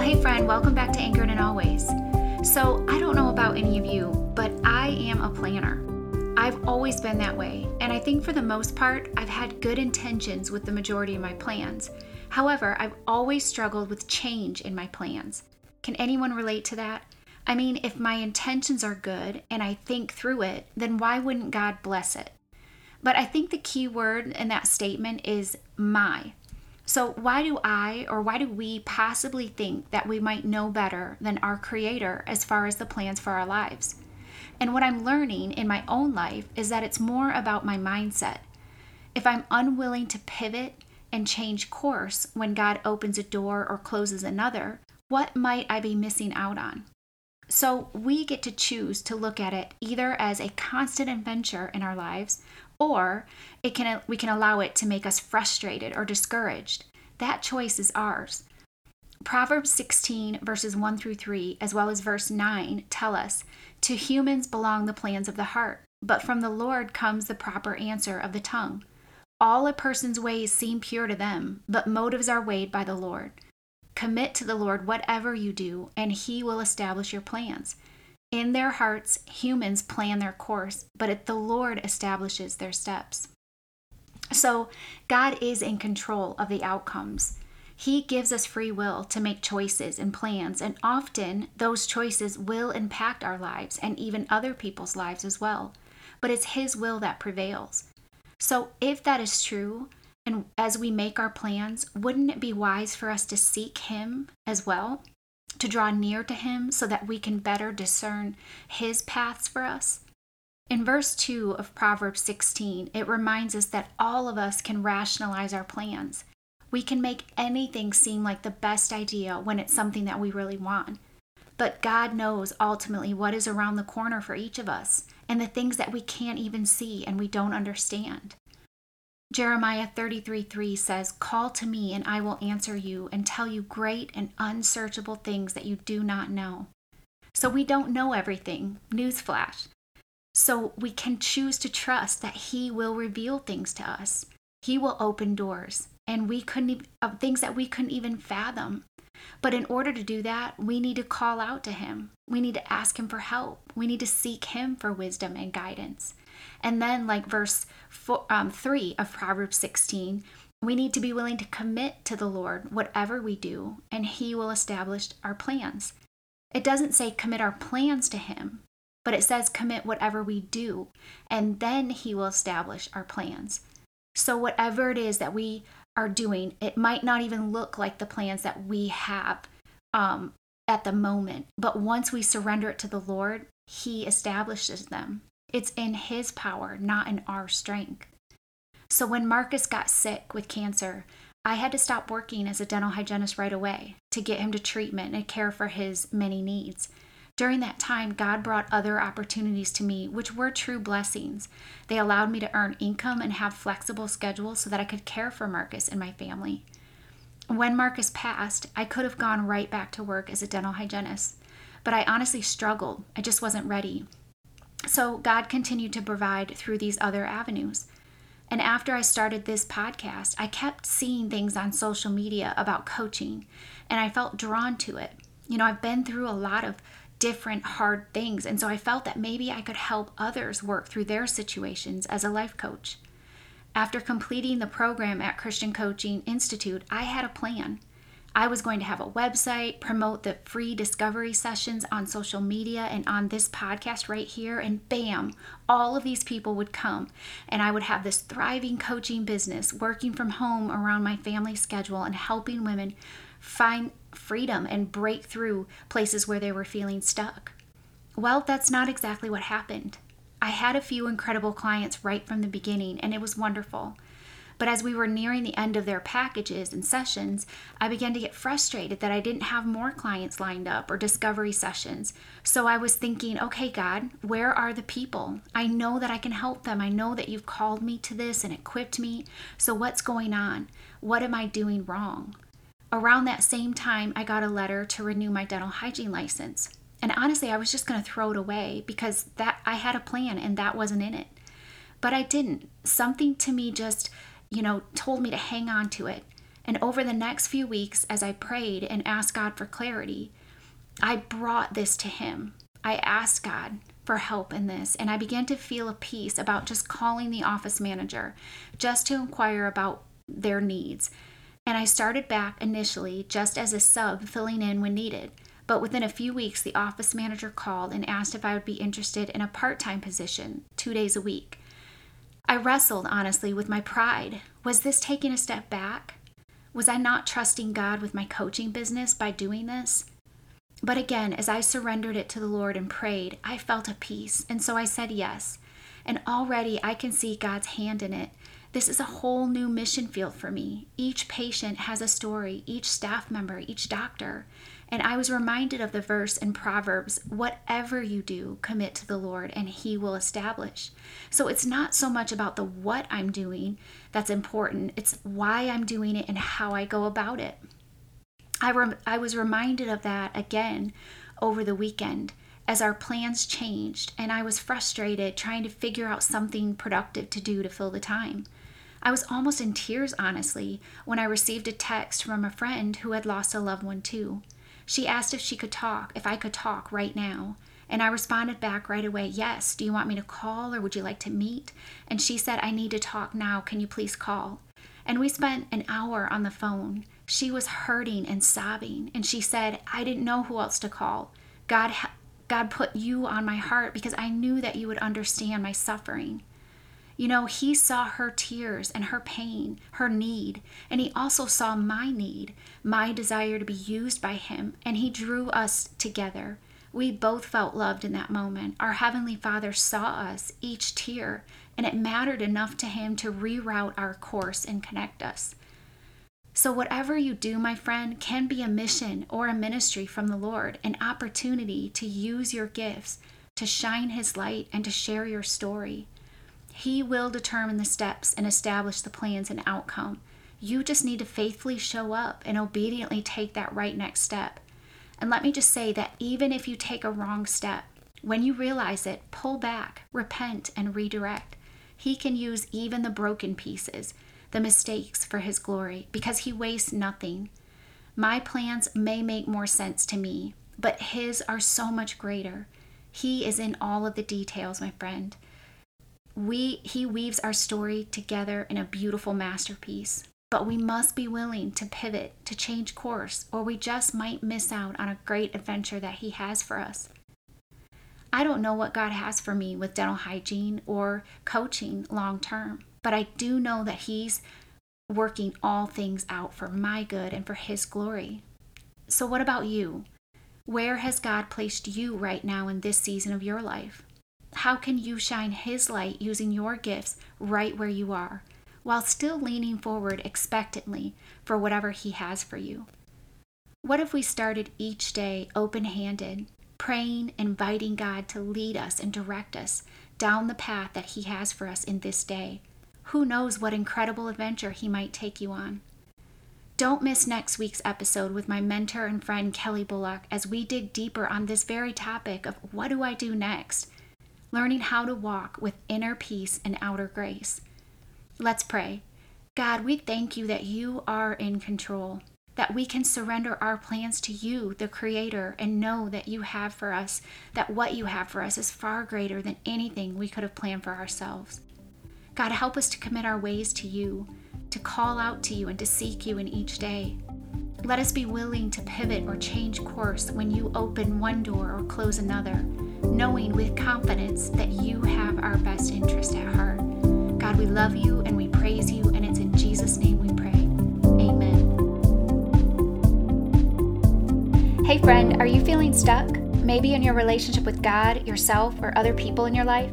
Well, hey, friend, welcome back to Anchored in Always. So, I don't know about any of you, but I am a planner. I've always been that way, and I think for the most part, I've had good intentions with the majority of my plans. However, I've always struggled with change in my plans. Can anyone relate to that? I mean, if my intentions are good and I think through it, then why wouldn't God bless it? But I think the key word in that statement is my. So, why do I or why do we possibly think that we might know better than our Creator as far as the plans for our lives? And what I'm learning in my own life is that it's more about my mindset. If I'm unwilling to pivot and change course when God opens a door or closes another, what might I be missing out on? So we get to choose to look at it either as a constant adventure in our lives or it can we can allow it to make us frustrated or discouraged. That choice is ours. Proverbs 16 verses 1 through 3 as well as verse 9 tell us to humans belong the plans of the heart, but from the Lord comes the proper answer of the tongue. All a person's ways seem pure to them, but motives are weighed by the Lord. Commit to the Lord whatever you do, and He will establish your plans. In their hearts, humans plan their course, but it, the Lord establishes their steps. So, God is in control of the outcomes. He gives us free will to make choices and plans, and often those choices will impact our lives and even other people's lives as well. But it's His will that prevails. So, if that is true, and as we make our plans, wouldn't it be wise for us to seek Him as well? To draw near to Him so that we can better discern His paths for us? In verse 2 of Proverbs 16, it reminds us that all of us can rationalize our plans. We can make anything seem like the best idea when it's something that we really want. But God knows ultimately what is around the corner for each of us and the things that we can't even see and we don't understand. Jeremiah 33 3 says, Call to me, and I will answer you and tell you great and unsearchable things that you do not know. So we don't know everything. Newsflash. So we can choose to trust that He will reveal things to us. He will open doors, and we couldn't even, uh, things that we couldn't even fathom. But in order to do that, we need to call out to Him. We need to ask Him for help. We need to seek Him for wisdom and guidance. And then, like verse four, um, 3 of Proverbs 16, we need to be willing to commit to the Lord whatever we do, and He will establish our plans. It doesn't say commit our plans to Him, but it says commit whatever we do, and then He will establish our plans. So, whatever it is that we are doing, it might not even look like the plans that we have um, at the moment, but once we surrender it to the Lord, He establishes them. It's in His power, not in our strength. So when Marcus got sick with cancer, I had to stop working as a dental hygienist right away to get him to treatment and care for his many needs. During that time, God brought other opportunities to me, which were true blessings. They allowed me to earn income and have flexible schedules so that I could care for Marcus and my family. When Marcus passed, I could have gone right back to work as a dental hygienist, but I honestly struggled. I just wasn't ready. So God continued to provide through these other avenues. And after I started this podcast, I kept seeing things on social media about coaching, and I felt drawn to it. You know, I've been through a lot of different hard things, and so I felt that maybe I could help others work through their situations as a life coach. After completing the program at Christian Coaching Institute, I had a plan. I was going to have a website, promote the free discovery sessions on social media and on this podcast right here, and bam, all of these people would come. And I would have this thriving coaching business working from home around my family schedule and helping women find freedom and break through places where they were feeling stuck. Well, that's not exactly what happened. I had a few incredible clients right from the beginning, and it was wonderful. But as we were nearing the end of their packages and sessions, I began to get frustrated that I didn't have more clients lined up or discovery sessions. So I was thinking, okay, God, where are the people? I know that I can help them. I know that you've called me to this and equipped me. So what's going on? What am I doing wrong? Around that same time, I got a letter to renew my dental hygiene license. And honestly, I was just going to throw it away because that I had a plan and that wasn't in it. But I didn't. Something to me just you know, told me to hang on to it. And over the next few weeks, as I prayed and asked God for clarity, I brought this to Him. I asked God for help in this, and I began to feel a peace about just calling the office manager just to inquire about their needs. And I started back initially just as a sub filling in when needed. But within a few weeks, the office manager called and asked if I would be interested in a part time position, two days a week. I wrestled, honestly, with my pride. Was this taking a step back? Was I not trusting God with my coaching business by doing this? But again, as I surrendered it to the Lord and prayed, I felt a peace, and so I said yes. And already I can see God's hand in it. This is a whole new mission field for me. Each patient has a story, each staff member, each doctor. And I was reminded of the verse in Proverbs whatever you do, commit to the Lord, and He will establish. So it's not so much about the what I'm doing that's important, it's why I'm doing it and how I go about it. I, rem- I was reminded of that again over the weekend as our plans changed, and I was frustrated trying to figure out something productive to do to fill the time. I was almost in tears, honestly, when I received a text from a friend who had lost a loved one too. She asked if she could talk, if I could talk right now. And I responded back right away, Yes. Do you want me to call or would you like to meet? And she said, I need to talk now. Can you please call? And we spent an hour on the phone. She was hurting and sobbing. And she said, I didn't know who else to call. God, God put you on my heart because I knew that you would understand my suffering. You know, he saw her tears and her pain, her need, and he also saw my need, my desire to be used by him, and he drew us together. We both felt loved in that moment. Our Heavenly Father saw us, each tear, and it mattered enough to him to reroute our course and connect us. So, whatever you do, my friend, can be a mission or a ministry from the Lord, an opportunity to use your gifts, to shine His light, and to share your story. He will determine the steps and establish the plans and outcome. You just need to faithfully show up and obediently take that right next step. And let me just say that even if you take a wrong step, when you realize it, pull back, repent, and redirect. He can use even the broken pieces, the mistakes for His glory, because He wastes nothing. My plans may make more sense to me, but His are so much greater. He is in all of the details, my friend we he weaves our story together in a beautiful masterpiece. But we must be willing to pivot to change course or we just might miss out on a great adventure that he has for us. I don't know what god has for me with dental hygiene or coaching long term but i do know that he's working all things out for my good and for his glory. So what about you? Where has god placed you right now in this season of your life how can you shine His light using your gifts right where you are, while still leaning forward expectantly for whatever He has for you? What if we started each day open handed, praying, inviting God to lead us and direct us down the path that He has for us in this day? Who knows what incredible adventure He might take you on? Don't miss next week's episode with my mentor and friend Kelly Bullock as we dig deeper on this very topic of what do I do next? Learning how to walk with inner peace and outer grace. Let's pray. God, we thank you that you are in control, that we can surrender our plans to you, the Creator, and know that you have for us, that what you have for us is far greater than anything we could have planned for ourselves. God, help us to commit our ways to you, to call out to you, and to seek you in each day. Let us be willing to pivot or change course when you open one door or close another knowing with confidence that you have our best interest at heart. God, we love you and we praise you, and it's in Jesus' name we pray. Amen. Hey, friend, are you feeling stuck? maybe in your relationship with God, yourself, or other people in your life?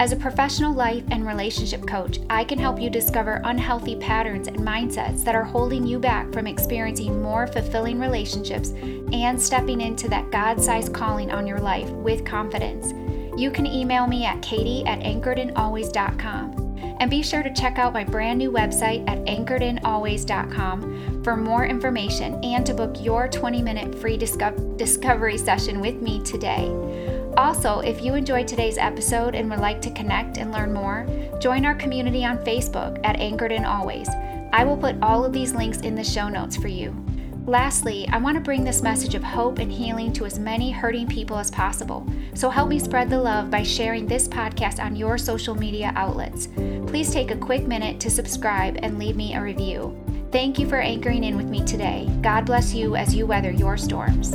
As a professional life and relationship coach, I can help you discover unhealthy patterns and mindsets that are holding you back from experiencing more fulfilling relationships and stepping into that God sized calling on your life with confidence. You can email me at katie at anchoredinalways.com. And be sure to check out my brand new website at anchoredinalways.com for more information and to book your 20 minute free disco- discovery session with me today. Also, if you enjoyed today's episode and would like to connect and learn more, join our community on Facebook at Anchored in Always. I will put all of these links in the show notes for you. Lastly, I want to bring this message of hope and healing to as many hurting people as possible. So help me spread the love by sharing this podcast on your social media outlets. Please take a quick minute to subscribe and leave me a review. Thank you for anchoring in with me today. God bless you as you weather your storms.